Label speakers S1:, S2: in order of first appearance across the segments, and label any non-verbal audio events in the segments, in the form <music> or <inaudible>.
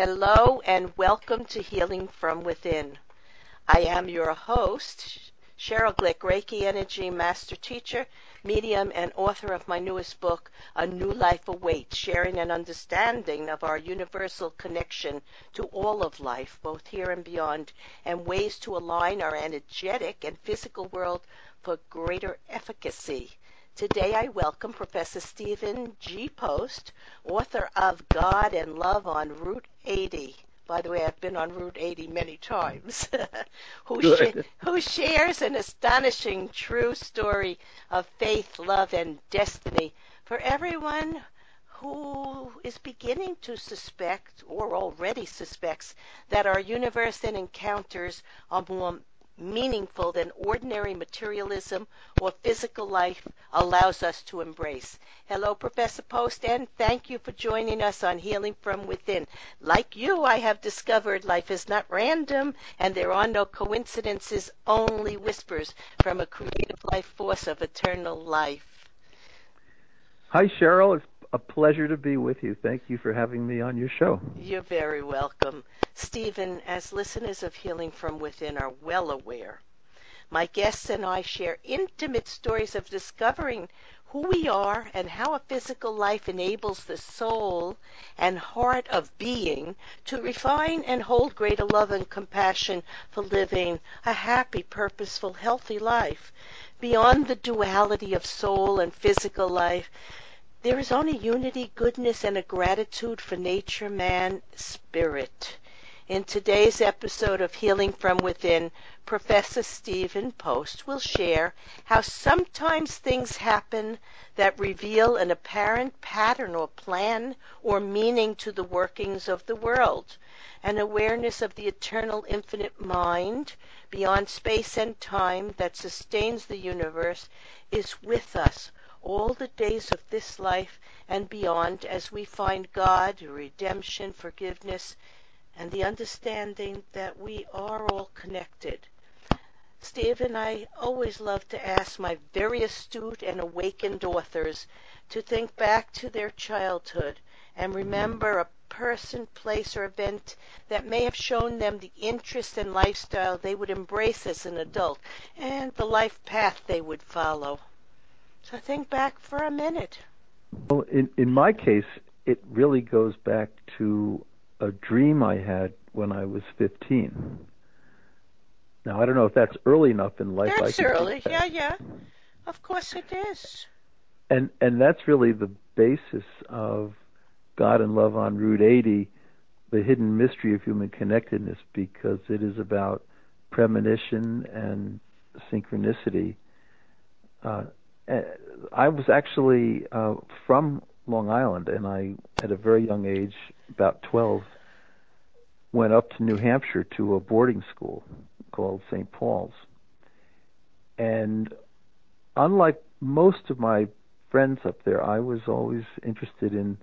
S1: Hello and welcome to Healing from Within. I am your host, Cheryl Glick, Reiki Energy Master Teacher, medium, and author of my newest book, A New Life Awaits, sharing an understanding of our universal connection to all of life, both here and beyond, and ways to align our energetic and physical world for greater efficacy. Today I welcome Professor Stephen G. Post, author of God and Love on Route 80. By the way, I've been on Route 80 many times. <laughs> who, sh- who shares an astonishing true story of faith, love, and destiny for everyone who is beginning to suspect or already suspects that our universe and encounters are more meaningful than ordinary materialism or physical life allows us to embrace. Hello, Professor Post, and thank you for joining us on Healing from Within. Like you, I have discovered life is not random and there are no coincidences, only whispers from a creative life force of eternal life.
S2: Hi, Cheryl. It's a pleasure to be with you. Thank you for having me on your show.
S1: You're very welcome. Stephen, as listeners of Healing from Within are well aware, my guests and I share intimate stories of discovering who we are and how a physical life enables the soul and heart of being to refine and hold greater love and compassion for living a happy, purposeful, healthy life. Beyond the duality of soul and physical life, there is only unity, goodness, and a gratitude for nature, man, spirit. In today's episode of Healing from Within, Professor Stephen Post will share how sometimes things happen that reveal an apparent pattern or plan or meaning to the workings of the world. An awareness of the eternal infinite mind beyond space and time that sustains the universe is with us all the days of this life and beyond as we find God, redemption, forgiveness, and the understanding that we are all connected. Steve and I always love to ask my very astute and awakened authors to think back to their childhood and remember a person, place, or event that may have shown them the interest and lifestyle they would embrace as an adult and the life path they would follow. So think back for a minute.
S2: Well, in in my case, it really goes back to a dream I had when I was 15. Now I don't know if that's early enough in life.
S1: That's early, that. yeah, yeah. Of course it is.
S2: And and that's really the basis of God and Love on Route 80, the hidden mystery of human connectedness, because it is about premonition and synchronicity. Uh, I was actually uh, from Long Island, and I, at a very young age, about 12, went up to New Hampshire to a boarding school called St. Paul's. And unlike most of my friends up there, I was always interested in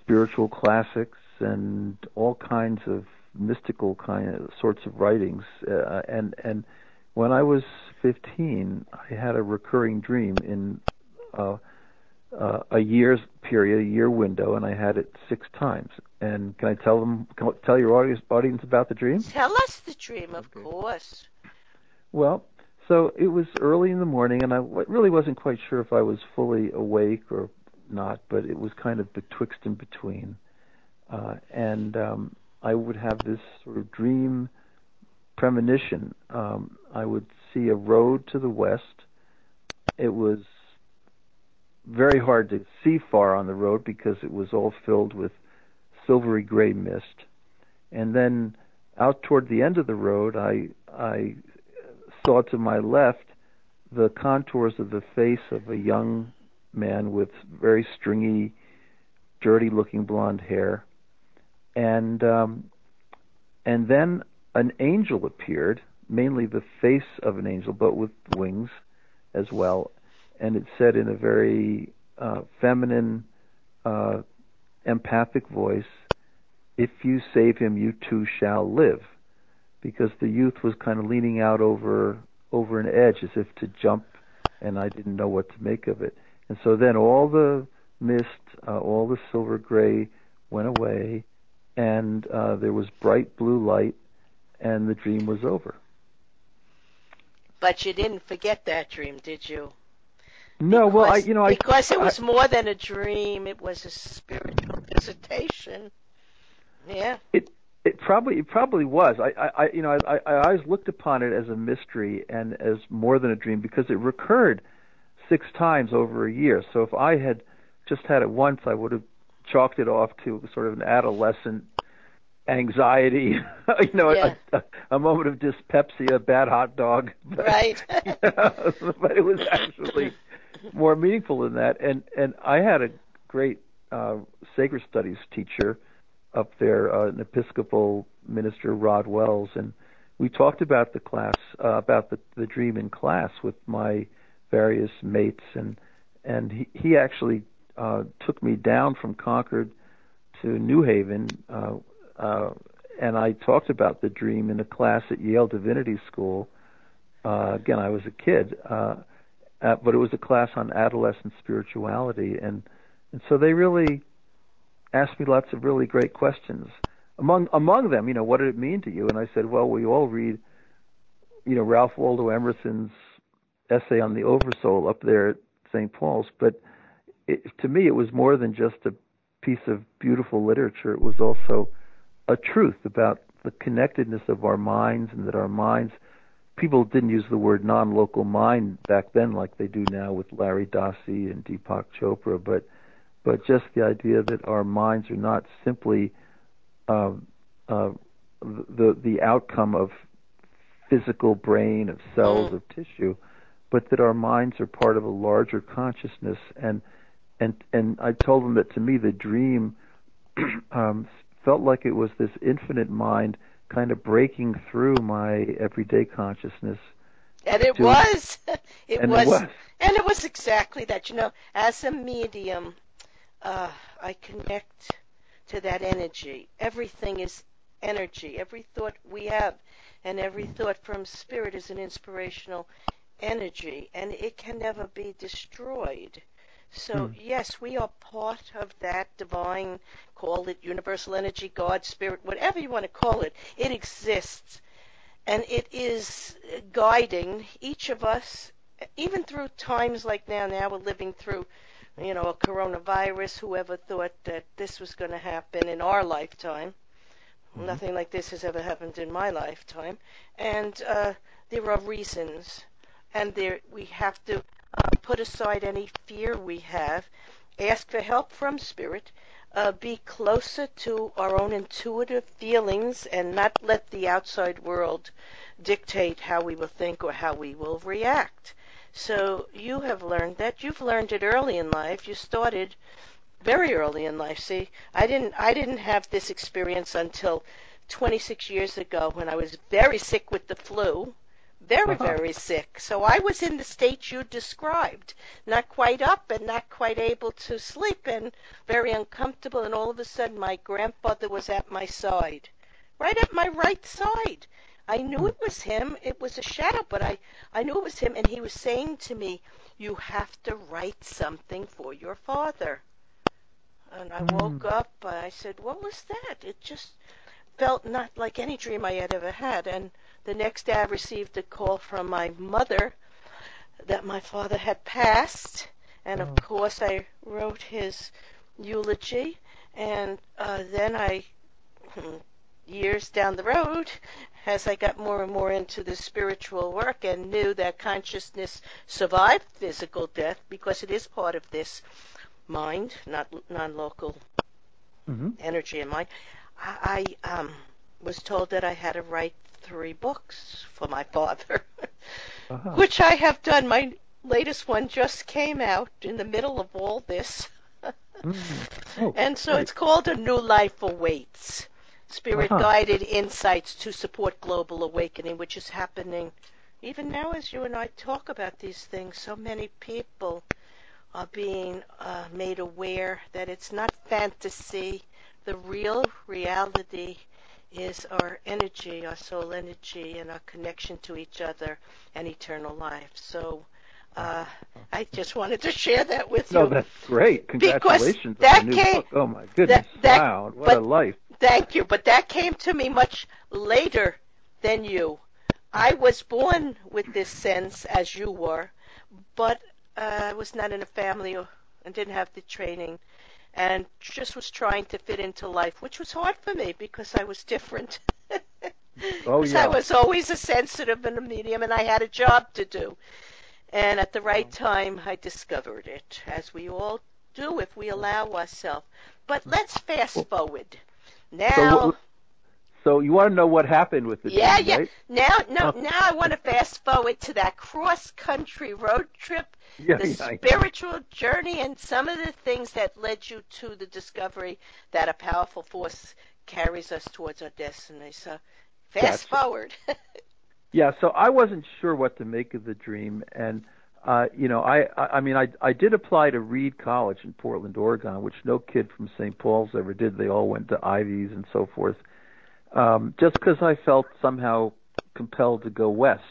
S2: spiritual classics and all kinds of mystical kind of sorts of writings. Uh, and and when I was 15, I had a recurring dream in uh, uh, a year's period, a year window, and I had it six times. And can I tell them, can I tell your audience, audience about the dream?
S1: Tell us the dream, of course.
S2: Well, so it was early in the morning, and I really wasn't quite sure if I was fully awake or not, but it was kind of betwixt and between. Uh, and um, I would have this sort of dream premonition. Um, I would see a road to the west. It was very hard to see far on the road because it was all filled with silvery gray mist. And then out toward the end of the road, I I saw to my left the contours of the face of a young man with very stringy, dirty-looking blonde hair, and um, and then an angel appeared, mainly the face of an angel, but with wings as well. And it said in a very uh, feminine, uh, empathic voice, If you save him, you too shall live. Because the youth was kind of leaning out over over an edge as if to jump, and I didn't know what to make of it. And so then all the mist, uh, all the silver gray went away, and uh, there was bright blue light, and the dream was over.
S1: But you didn't forget that dream, did you?
S2: No,
S1: because,
S2: well, I, you know, I
S1: because
S2: I,
S1: it was I, more than a dream; it was a spiritual visitation. Yeah.
S2: It it probably it probably was. I, I you know I, I always looked upon it as a mystery and as more than a dream because it recurred six times over a year. So if I had just had it once, I would have chalked it off to sort of an adolescent anxiety, <laughs> you know, yeah. a, a, a moment of dyspepsia, a bad hot dog.
S1: But, <laughs> right. <laughs>
S2: you know, but it was actually more meaningful than that. And and I had a great uh, sacred studies teacher up there, uh, an Episcopal minister, Rod Wells, and we talked about the class, uh, about the the dream in class with my various mates, and and he he actually uh, took me down from Concord to New Haven, uh, uh, and I talked about the dream in a class at Yale Divinity School. Uh, again, I was a kid, uh, uh, but it was a class on adolescent spirituality, and and so they really asked me lots of really great questions. Among among them, you know, what did it mean to you? And I said, well, we all read, you know, Ralph Waldo Emerson's essay on the Oversoul up there at St. Paul's, but it, to me, it was more than just a piece of beautiful literature. It was also a truth about the connectedness of our minds, and that our minds. People didn't use the word non-local mind back then like they do now with Larry Dossey and Deepak Chopra, but but just the idea that our minds are not simply uh, uh, the the outcome of physical brain of cells mm. of tissue, but that our minds are part of a larger consciousness and and and I told them that to me the dream <clears throat> um, felt like it was this infinite mind kind of breaking through my everyday consciousness.
S1: And it was. <laughs> It
S2: and
S1: was.
S2: It was.
S1: And it was exactly that. You know, as a medium, uh, I connect to that energy. Everything is energy. Every thought we have and every thought from spirit is an inspirational energy, and it can never be destroyed. So, hmm. yes, we are part of that divine, call it universal energy, God, spirit, whatever you want to call it. It exists. And it is guiding each of us, even through times like now. Now we're living through, you know, a coronavirus. Whoever thought that this was going to happen in our lifetime? Mm-hmm. Nothing like this has ever happened in my lifetime. And uh, there are reasons. And there we have to uh, put aside any fear we have, ask for help from Spirit, uh, be closer to our own intuitive feelings, and not let the outside world dictate how we will think or how we will react. So you have learned that. You've learned it early in life. You started very early in life. See, I didn't I didn't have this experience until 26 years ago when I was very sick with the flu very, uh-huh. very sick. So I was in the state you described, not quite up and not quite able to sleep and very uncomfortable. And all of a sudden, my grandfather was at my side, right at my right side. I knew it was him. It was a shadow, but I, I knew it was him. And he was saying to me, You have to write something for your father. And I mm. woke up. I said, What was that? It just felt not like any dream I had ever had. And the next day I received a call from my mother that my father had passed, and of oh. course I wrote his eulogy, and uh, then I, hmm, years down the road, as I got more and more into the spiritual work and knew that consciousness survived physical death because it is part of this mind, not non-local mm-hmm. energy in mind, I, I um, was told that I had to write three books for my father, <laughs> uh-huh. which I have done. My latest one just came out in the middle of all this. mm. <laughs> oh, and so great. it's called A New Life Awaits Spirit uh-huh. Guided Insights to Support Global Awakening, which is happening even now as you and I talk about these things. So many people are being uh, made aware that it's not fantasy, the real reality is our energy, our soul energy, and our connection to each other and eternal life. So uh, I just wanted to share that with
S2: No,
S1: you.
S2: No, that's great. Congratulations
S1: that
S2: on the new
S1: came-
S2: book. Oh my goodness!
S1: that- that-
S2: wow, what
S1: but-
S2: a life.
S1: Thank you, but that came to me much later than you. I was born with this sense, as you were, but uh, I was not in a family or, and didn't have the training, and just was trying to fit into life, which was hard for me because I was different. <laughs>
S2: Oh, <laughs>
S1: Because
S2: yeah.
S1: I was always a sensitive and a medium, and I had a job to do. And at the right oh. time, I discovered it, as we all do if we oh. allow ourselves. But hmm. let's fast forward. Now,
S2: So, so you want to know what happened with the
S1: yeah,
S2: dream,
S1: yeah.
S2: right?
S1: Now, no, now I want to fast forward to that cross-country road trip,
S2: Yeah,
S1: the
S2: yeah, yeah.
S1: spiritual journey, and some of the things that led you to the discovery that a powerful force carries us towards our destiny. So, fast
S2: Gotcha.
S1: forward. <laughs>
S2: Yeah, so I wasn't sure what to make of the dream, and uh, you know, I, I, I mean, I, I did apply to Reed College in Portland, Oregon, which no kid from St. Paul's ever did. They all went to Ivies and so forth, um, just because I felt somehow compelled to go west.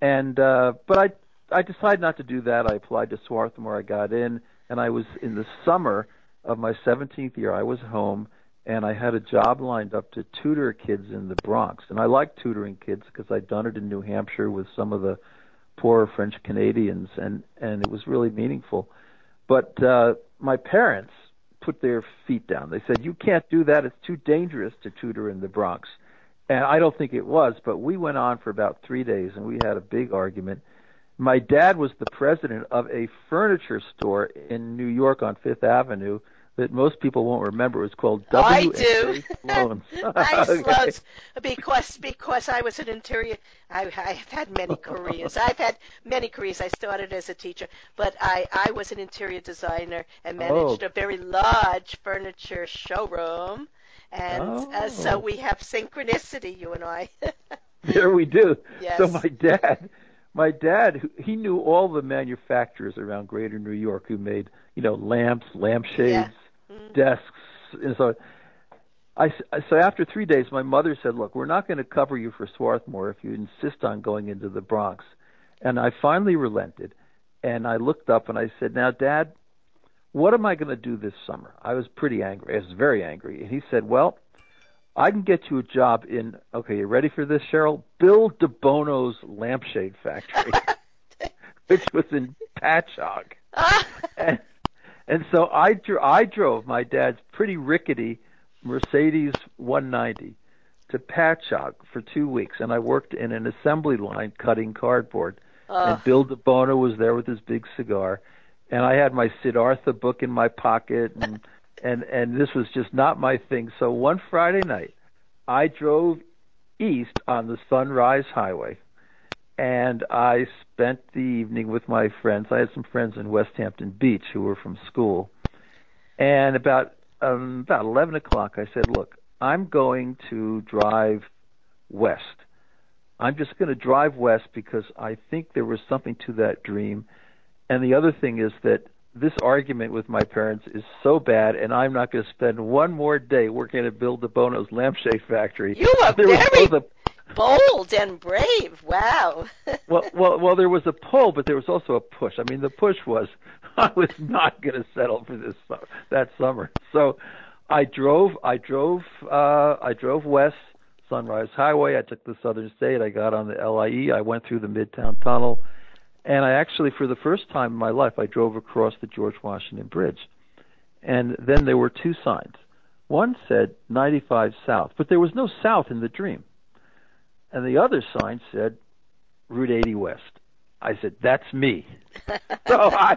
S2: And uh, but I, I decided not to do that. I applied to Swarthmore. I got in, and I was in the summer of my 17th year. I was home, and I had a job lined up to tutor kids in the Bronx. And I like tutoring kids because I'd done it in New Hampshire with some of the poorer French Canadians, and and it was really meaningful. But uh, my parents put their feet down. They said, "You can't do that. It's too dangerous to tutor in the Bronx." And I don't think it was, but we went on for about three days, and we had a big argument. My dad was the president of a furniture store in New York on Fifth Avenue that most people won't remember. It was called W.
S1: I do.
S2: Sloan's. <laughs>
S1: nice <laughs> <laughs>
S2: Okay.
S1: loans. Because because I was an interior. I, I've had many careers. I've had many careers. I started as a teacher, but I I was an interior designer and managed
S2: Oh.
S1: a very large furniture showroom. And uh, so
S2: Oh.
S1: we have synchronicity, you and I.
S2: There we do.
S1: Yes.
S2: So my dad, my dad, he knew all the manufacturers around Greater New York who made, you know, lamps, lampshades. Desks, and so. I s- so after three days, my mother said, "Look, we're not going to cover you for Swarthmore if you insist on going into the Bronx." And I finally relented, and I looked up and I said, "Now, Dad, what am I going to do this summer?" I was pretty angry. I was very angry, and he said, "Well, I can get you a job in. Okay, you ready for this, Cheryl? Bill DeBono's lampshade factory, <laughs> which was in Patchogue." <laughs> and, and so I dro- I drove my dad's pretty rickety Mercedes 190 to Patchogue for two weeks, and I worked in an assembly line cutting cardboard.
S1: Ugh.
S2: And Bill DeBono was there with his big cigar, and I had my Siddhartha book in my pocket, and <laughs> and and this was just not my thing. So one Friday night, I drove east on the Sunrise Highway, and I spent the evening with my friends. I had some friends in West Hampton Beach who were from school, and about um, about eleven o'clock, I said, "Look, I'm going to drive west. I'm just going to drive west because I think there was something to that dream." And the other thing is that this argument with my parents is so bad, and I'm not going to spend one more day working at Bill DeBono's lampshade factory.
S1: You are
S2: there
S1: very bold and brave. Wow. <laughs>
S2: well, well, well, there was a pull, but there was also a push. I mean, the push was <laughs> I was not going to settle for this su- that summer. So I drove, I drove, uh, I drove west Sunrise Highway. I took the Southern State. I got on the LIE. I went through the Midtown Tunnel, and I actually, for the first time in my life, I drove across the George Washington Bridge. And then there were two signs. One said 95 south, but there was no south in the dream. And the other sign said Route 80 west. I said, "That's me." <laughs> so I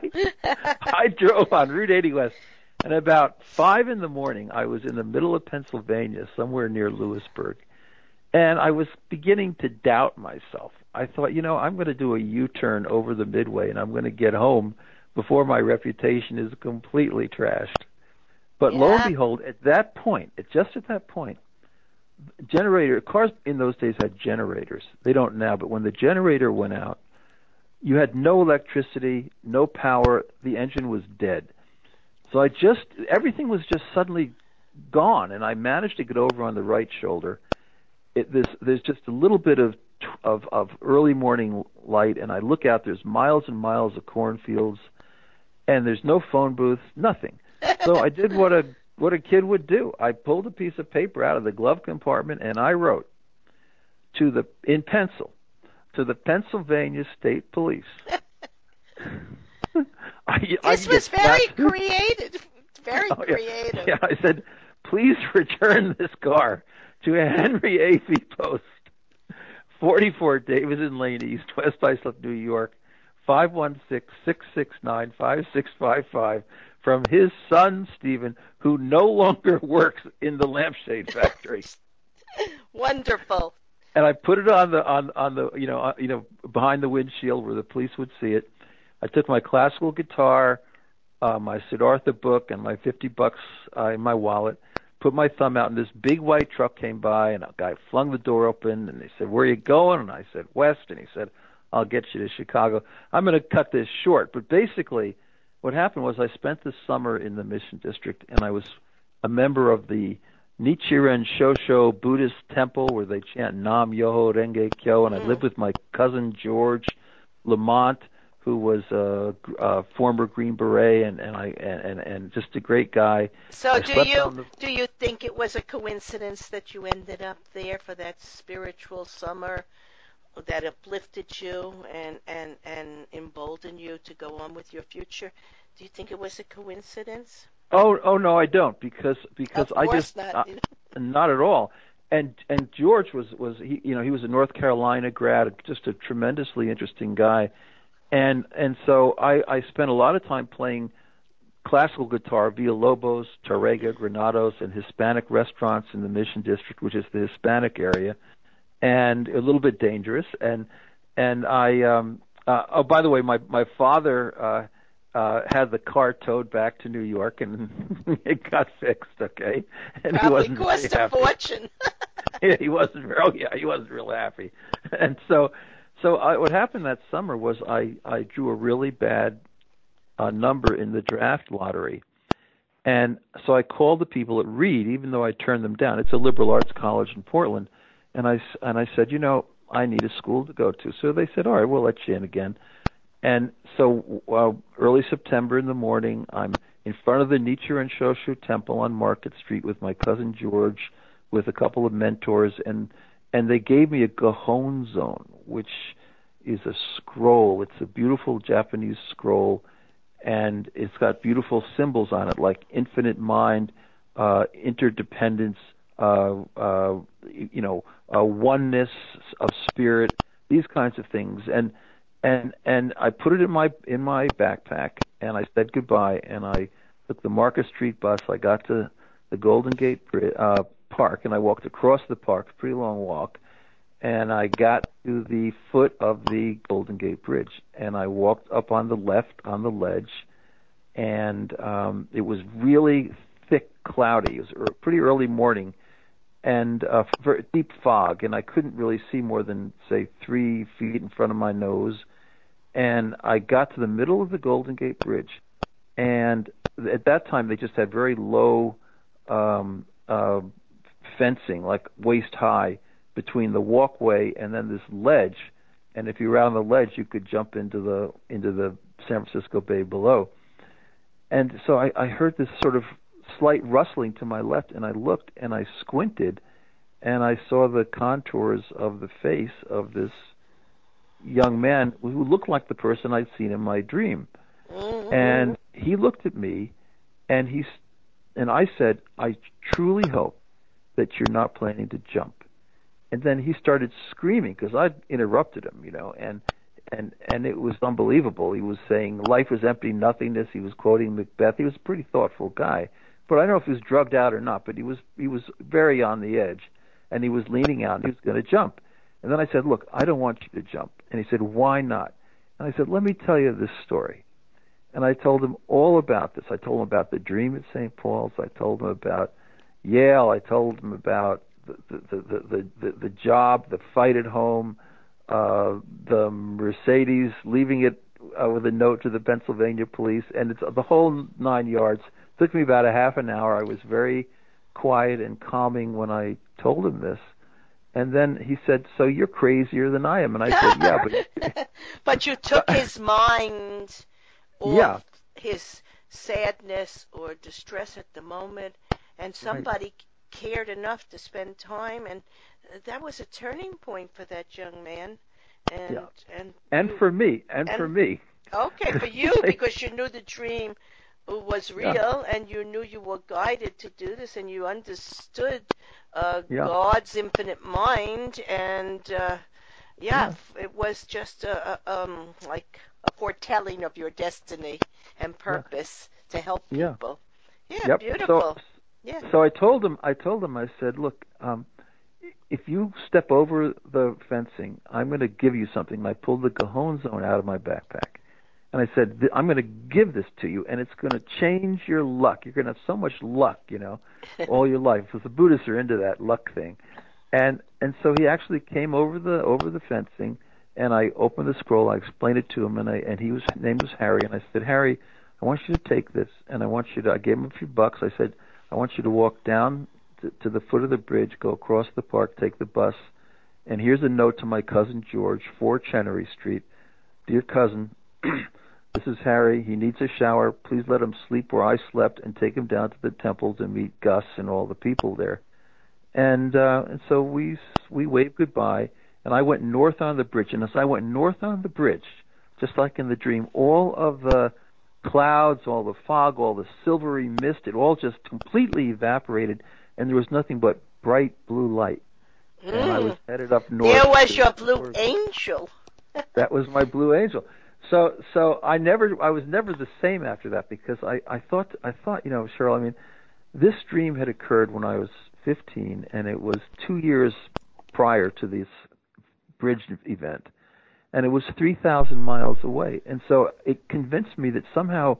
S2: I drove on Route 80 west, and about five in the morning, I was in the middle of Pennsylvania, somewhere near Lewisburg, and I was beginning to doubt myself. I thought, you know, I'm going to do a U-turn over the Midway, and I'm going to get home before my reputation is completely trashed. But lo and behold, at that point, at just at that point, generator cars in those days had generators. They don't now, but when the generator went out, you had no electricity, no power. The engine was dead. So I just everything was just suddenly gone, and I managed to get over on the right shoulder. It, this, there's just a little bit of of of early morning light, and I look out. There's miles and miles of cornfields, and there's no phone booth, nothing. So I did what a what a kid would do. I pulled a piece of paper out of the glove compartment and I wrote to the in pencil to the Pennsylvania State Police. <laughs> <laughs>
S1: I, this I was very <laughs> creative. Very oh, yeah. creative.
S2: Yeah, I said, please return this car to Henry A. V. Post, 44 Davidson Lane East, West Islip, New York, 516-669-5655 from his son Stephen, who no longer <laughs> works in the lampshade factory. <laughs>
S1: Wonderful.
S2: And I put it on the on on the you know uh, you know behind the windshield where the police would see it. I took my classical guitar, uh, my Siddhartha book, and my fifty bucks uh, in my wallet. Put my thumb out, and this big white truck came by, and a guy flung the door open, and they said, "Where are you going?" And I said, "West," and he said, "I'll get you to Chicago." I'm going to cut this short, but basically, what happened was I spent the summer in the Mission District, and I was a member of the Nichiren Shoshu Buddhist temple where they chant Nam Myoho Renge Kyo, and I lived mm-hmm. with my cousin George Lamont, who was a, a former Green Beret and and I and and just a great guy.
S1: So I do you the... do you think it was a coincidence that you ended up there for that spiritual summer? That uplifted you and, and, and emboldened you to go on with your future. Do you think it was a coincidence?
S2: Oh, oh no, I don't because because
S1: I
S2: just
S1: not, uh,
S2: not at all. And and George was was he you know he was a North Carolina grad, just a tremendously interesting guy, and and so I I spent a lot of time playing classical guitar Villalobos, Tárrega, Granados, and Hispanic restaurants in the Mission District, which is the Hispanic area, and a little bit dangerous. And and I um uh, oh by the way, my my father uh uh had the car towed back to New York and <laughs> it got fixed, okay? And
S1: Probably
S2: he wasn't
S1: cost
S2: a
S1: fortune. <laughs> <laughs>
S2: yeah, he wasn't oh yeah, he wasn't real happy. And so so I, what happened that summer was I I drew a really bad uh number in the draft lottery. And so I called the people at Reed, even though I turned them down. It's a liberal arts college in Portland and I and I said, you know, I need a school to go to. So they said, all right, we'll let you in again. And so uh, early September in the morning, I'm in front of the Nichiren Shoshu Temple on Market Street with my cousin George, with a couple of mentors, and and they gave me a Gohonzon, which is a scroll. It's a beautiful Japanese scroll, and it's got beautiful symbols on it like infinite mind, uh, interdependence, uh, uh, you know, uh, oneness of spirit, these kinds of things. And and and I put it in my in my backpack, and I said goodbye, and I took the Market Street bus. I got to the Golden Gate uh, Park, and I walked across the park, pretty long walk, and I got to the foot of the Golden Gate Bridge, and I walked up on the left on the ledge, and um, it was really thick, cloudy. It was a pretty early morning, and uh, for deep fog, and I couldn't really see more than say three feet in front of my nose. And I got to the middle of the Golden Gate Bridge, and at that time they just had very low um, uh, fencing, like waist high, between the walkway and then this ledge. And if you were on the ledge, you could jump into the into the San Francisco Bay below. And so I, I heard this sort of slight rustling to my left, and I looked and I squinted, and I saw the contours of the face of this young man who looked like the person I'd seen in my dream. Mm-hmm. And he looked at me, and he and I said, "I truly hope that you're not planning to jump." And then he started screaming because I interrupted him, you know, and and and it was unbelievable. He was saying life is empty nothingness. He was quoting Macbeth. He was a pretty thoughtful guy but I don't know if he was drugged out or not. But he was he was very on the edge, and he was leaning out. And he was going to jump, and then I said, "Look, I don't want you to jump." And he said, "Why not?" And I said, "Let me tell you this story." And I told him all about this. I told him about the dream at St. Paul's. I told him about Yale. I told him about the the the the, the, the job, the fight at home, uh, the Mercedes leaving it uh, with a note to the Pennsylvania police, and it's the whole nine yards took me about a half an hour. I was very quiet and calming when I told him this, And then he said, "So you're crazier than I am." And I said, "Yeah, but <laughs>
S1: but you took his mind off
S2: Yeah.
S1: his sadness or distress at the moment, and somebody cared enough to spend time, and that was a turning point for that young man. And
S2: Yeah.
S1: and
S2: and
S1: you-
S2: for me, and, for me,
S1: okay for <laughs> you because you knew the dream was real
S2: Yeah.
S1: and you knew you were guided to do this and you understood uh,
S2: Yeah.
S1: God's infinite mind and uh, yeah,
S2: Yeah.
S1: it was just a, a, um like a foretelling of your destiny and purpose to help people. Yeah,
S2: yep.
S1: beautiful.
S2: So
S1: yeah.
S2: So I told him, I told him, I said, look, um, if you step over the fencing, I'm going to give you something. And I pulled the Gohonzon out of my backpack, and I said, I'm going to give this to you, and it's going to change your luck. You're going to have so much luck, you know, <laughs> all your life. Because the Buddhists are into that luck thing, and and so he actually came over the over the fencing, and I opened the scroll. I explained it to him, and I and he was his name was Harry, and I said, Harry, I want you to take this, and I want you to. I gave him a few bucks. I said, I want you to walk down to, to the foot of the bridge, go across the park, take the bus, and here's a note to my cousin George, 4 Chenery Street. Dear cousin, <clears throat> this is Harry. He needs a shower. Please let him sleep where I slept and take him down to the temple to meet Gus and all the people there. And uh, and so we we waved goodbye, and I went north on the bridge. And as I went north on the bridge, just like in the dream, all of the clouds, all the fog, all the silvery mist, it all just completely evaporated, and there was nothing but bright blue light. And I was
S1: Mm.
S2: headed up north.
S1: There was your blue
S2: towards-
S1: angel. <laughs>
S2: that was my blue angel. So so I never I was never the same after that because I I thought I thought you know Cheryl I mean this dream had occurred when I was 15 and it was 2 years prior to this bridge event. And it was 3000 miles away. And so it convinced me that somehow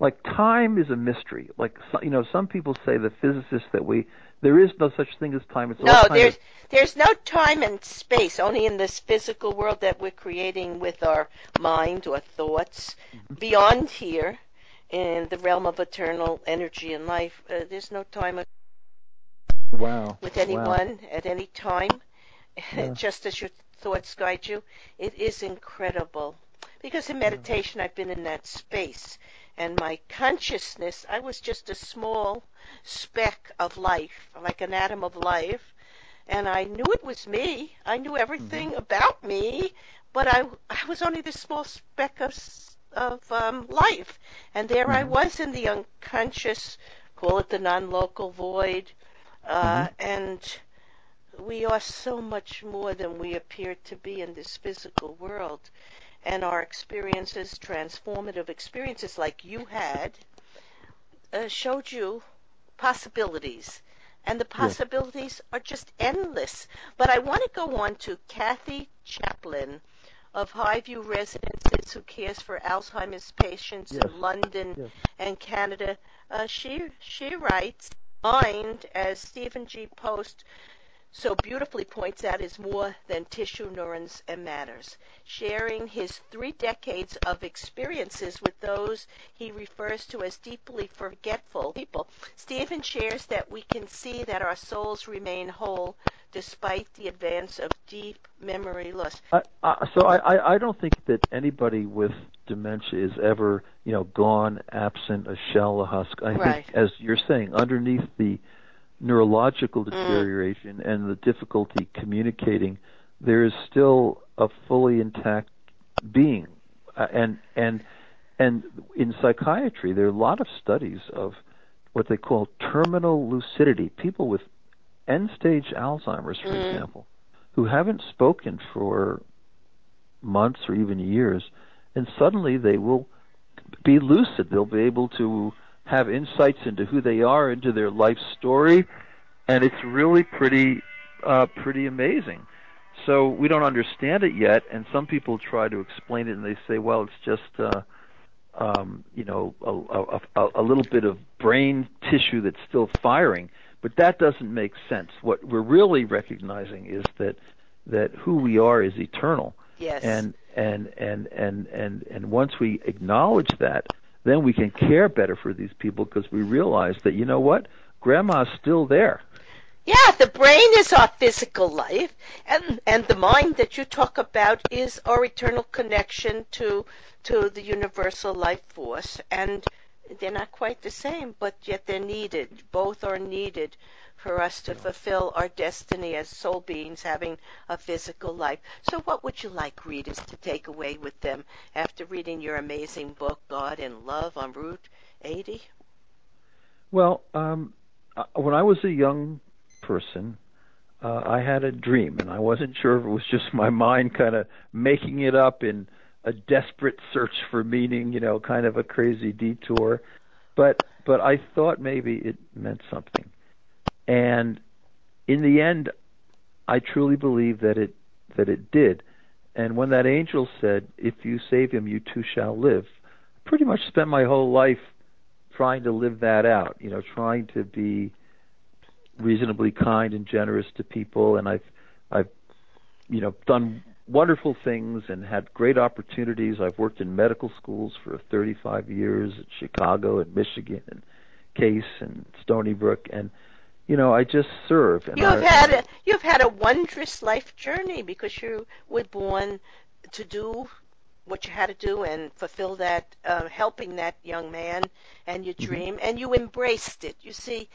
S2: like time is a mystery like you know some people say the physicists that we there is no such thing as time it's
S1: No, there's
S2: of,
S1: there's no time and space, only in this physical world that we're creating with our mind or thoughts.
S2: Mm-hmm.
S1: Beyond here, in the realm of eternal energy and life, uh, there's no time
S2: wow
S1: with
S2: wow.
S1: anyone at any time. <laughs>
S2: Yeah.
S1: Just as your thoughts guide you, it is incredible. Because in meditation, I've been in that space, and my consciousness, I was just a small speck of life, like an atom of life, and I knew it was me. I knew everything about me, but I, I was only this small speck of, of um, life, and there I
S2: Mhm.
S1: was in the unconscious, call it the non-local void, uh, and we are so much more than we appear to be in this physical world. And our experiences, transformative experiences like you had, uh, showed you possibilities. And the possibilities are just endless. But I want to go on to Kathy Chaplin of Highview Residences, who cares for Alzheimer's patients
S2: Yes.
S1: in London
S2: Yes.
S1: and Canada. Uh, she she writes, mind, as Stephen G. Post so beautifully points out, is more than tissue, neurons, and matters. Sharing his three decades of experiences with those he refers to as deeply forgetful people, Stephen shares that we can see that our souls remain whole despite the advance of deep memory loss.
S2: I, I, so I, I, don't think that anybody with dementia is ever, you know, gone, absent, a shell, a husk. I
S1: Right.
S2: think, as you're saying, underneath the neurological deterioration and the difficulty communicating, there is still a fully intact being, uh, and and and in psychiatry, there are a lot of studies of what they call terminal lucidity. People with end-stage Alzheimer's, for
S1: Mm.
S2: example, who haven't spoken for months or even years, and suddenly they will be lucid. They'll be able to have insights into who they are, into their life story, and it's really pretty, uh, pretty amazing. So we don't understand it yet, and some people try to explain it, and they say, "Well, it's just, uh, um, you know, a, a, a, a little bit of brain tissue that's still firing." But that doesn't make sense. What we're really recognizing is that that who we are is eternal,
S1: Yes.
S2: and and and and and and once we acknowledge that, then we can care better for these people because we realize that you know what, Grandma's still there.
S1: Yeah, the brain is our physical life, and and the mind that you talk about is our eternal connection to to the universal life force, and they're not quite the same, but yet they're needed. Both are needed for us to fulfill our destiny as soul beings having a physical life. So, what would you like readers to take away with them after reading your amazing book, God and Love, on Route 80?
S2: Well, um, uh, when I was a young person, uh, I had a dream, and I wasn't sure if it was just my mind kind of making it up in a desperate search for meaning, you know, kind of a crazy detour. But but I thought maybe it meant something. And in the end, I truly believe that it that it did. And when that angel said, "If you save him, you too shall live," I pretty much spent my whole life trying to live that out. You know, trying to be reasonably kind and generous to people, and I've I've you know done wonderful things and had great opportunities. I've worked in medical schools for 35 years at Chicago and Michigan and Case and Stony Brook and you know, I just serve. And
S1: you've
S2: I,
S1: had a, you've had a wondrous life journey because you were born to do what you had to do and fulfill that, uh, helping that young man and your mm-hmm. dream, mm-hmm. and you embraced it. You see,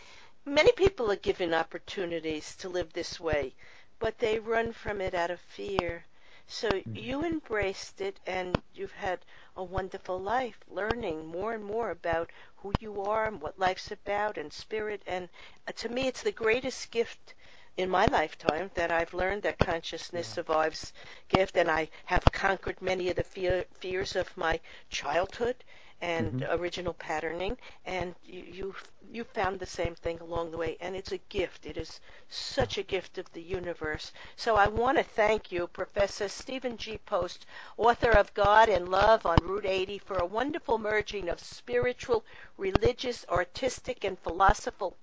S1: many people are given opportunities to live this way, but they run from it out of fear. So you embraced it, and you've had a wonderful life, learning more and more about who you are and what life's about and spirit. And uh, to me, it's the greatest gift in my lifetime that I've learned that consciousness yeah. survives gift, and I have conquered many of the fear, fears of my childhood and mm-hmm. original patterning, and you, you you found the same thing along the way, and it's a gift. It is such a gift of the universe. So I want to thank you, Professor Stephen G. Post, author of God and Love on Route 80, for a wonderful merging of spiritual, religious, artistic, and philosophical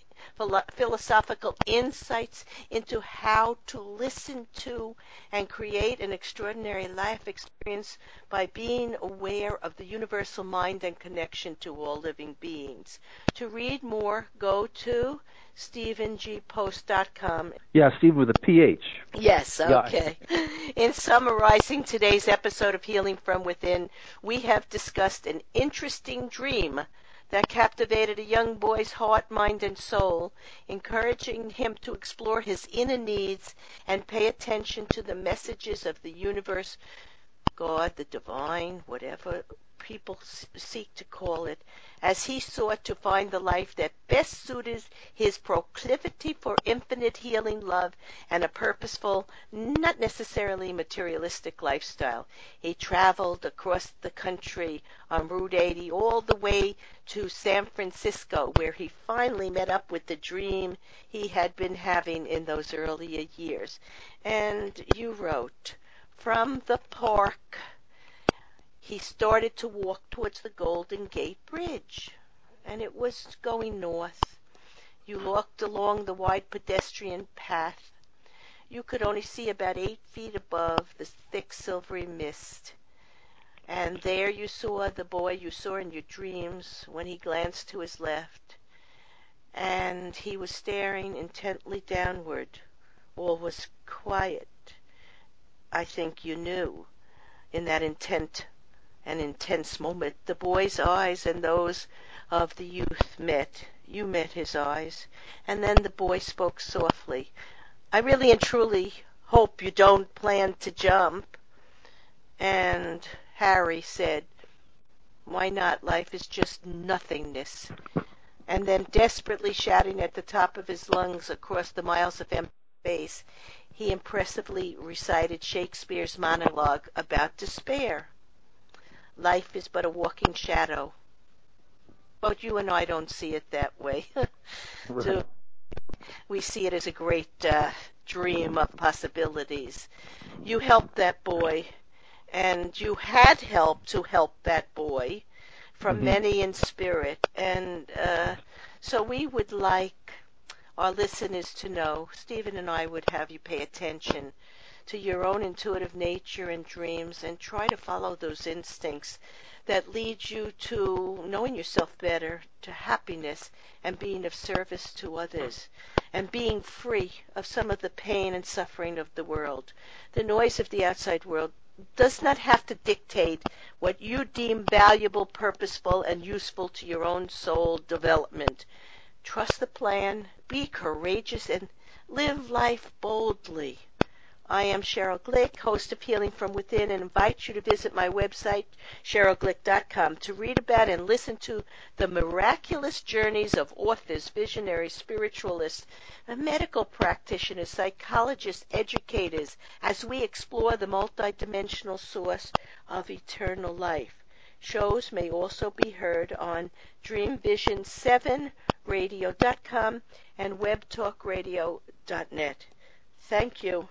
S1: philosophical insights into how to listen to and create an extraordinary life experience by being aware of the universal mind and connection to all living beings. To read more, go to StephenGPost.com.
S2: Yeah, Steve with a PH.
S1: Yes, okay. Yeah. In summarizing today's episode of Healing from Within, we have discussed an interesting dream that captivated a young boy's heart, mind, and soul, encouraging him to explore his inner needs and pay attention to the messages of the universe, God, the divine, whatever people seek to call it, as he sought to find the life that best suited his proclivity for infinite healing love and a purposeful, not necessarily materialistic lifestyle. He traveled across the country on Route 80 all the way to San Francisco, where he finally met up with the dream he had been having in those earlier years. And you wrote, From the park he started to walk towards the Golden Gate Bridge, and it was going north. You walked along the wide pedestrian path. You could only see about eight feet above the thick silvery mist. And there you saw the boy you saw in your dreams when he glanced to his left. And he was staring intently downward. All was quiet. I think you knew in that intent an intense moment. The boy's eyes and those of the youth met. You met his eyes. And then the boy spoke softly. I really and truly hope you don't plan to jump. And Harry said, Why not? Life is just nothingness. And then, desperately shouting at the top of his lungs across the miles of empty space, he impressively recited Shakespeare's monologue about despair. Life is but a walking shadow. But you and I don't see it that way. <laughs> right. so we see it as a great uh, dream of possibilities. You helped that boy, and you had help to help that boy from mm-hmm. many in spirit. And uh, so we would like our listeners to know, Stephen and I would have you pay attention to your own intuitive nature and dreams and try to follow those instincts that lead you to knowing yourself better, to happiness, and being of service to others. and being free of some of the pain and suffering of the world. The noise of the outside world does not have to dictate what you deem valuable, purposeful, and useful to your own soul development. Trust the plan, be courageous, and live life boldly. I am Cheryl Glick, host of Healing from Within, and invite you to visit my website, CherylGlick.com, to read about and listen to the miraculous journeys of authors, visionaries, spiritualists, medical practitioners, psychologists, educators, as we explore the multidimensional source of eternal life. Shows may also be heard on DreamVision7radio.com and WebTalkRadio.net. Thank you.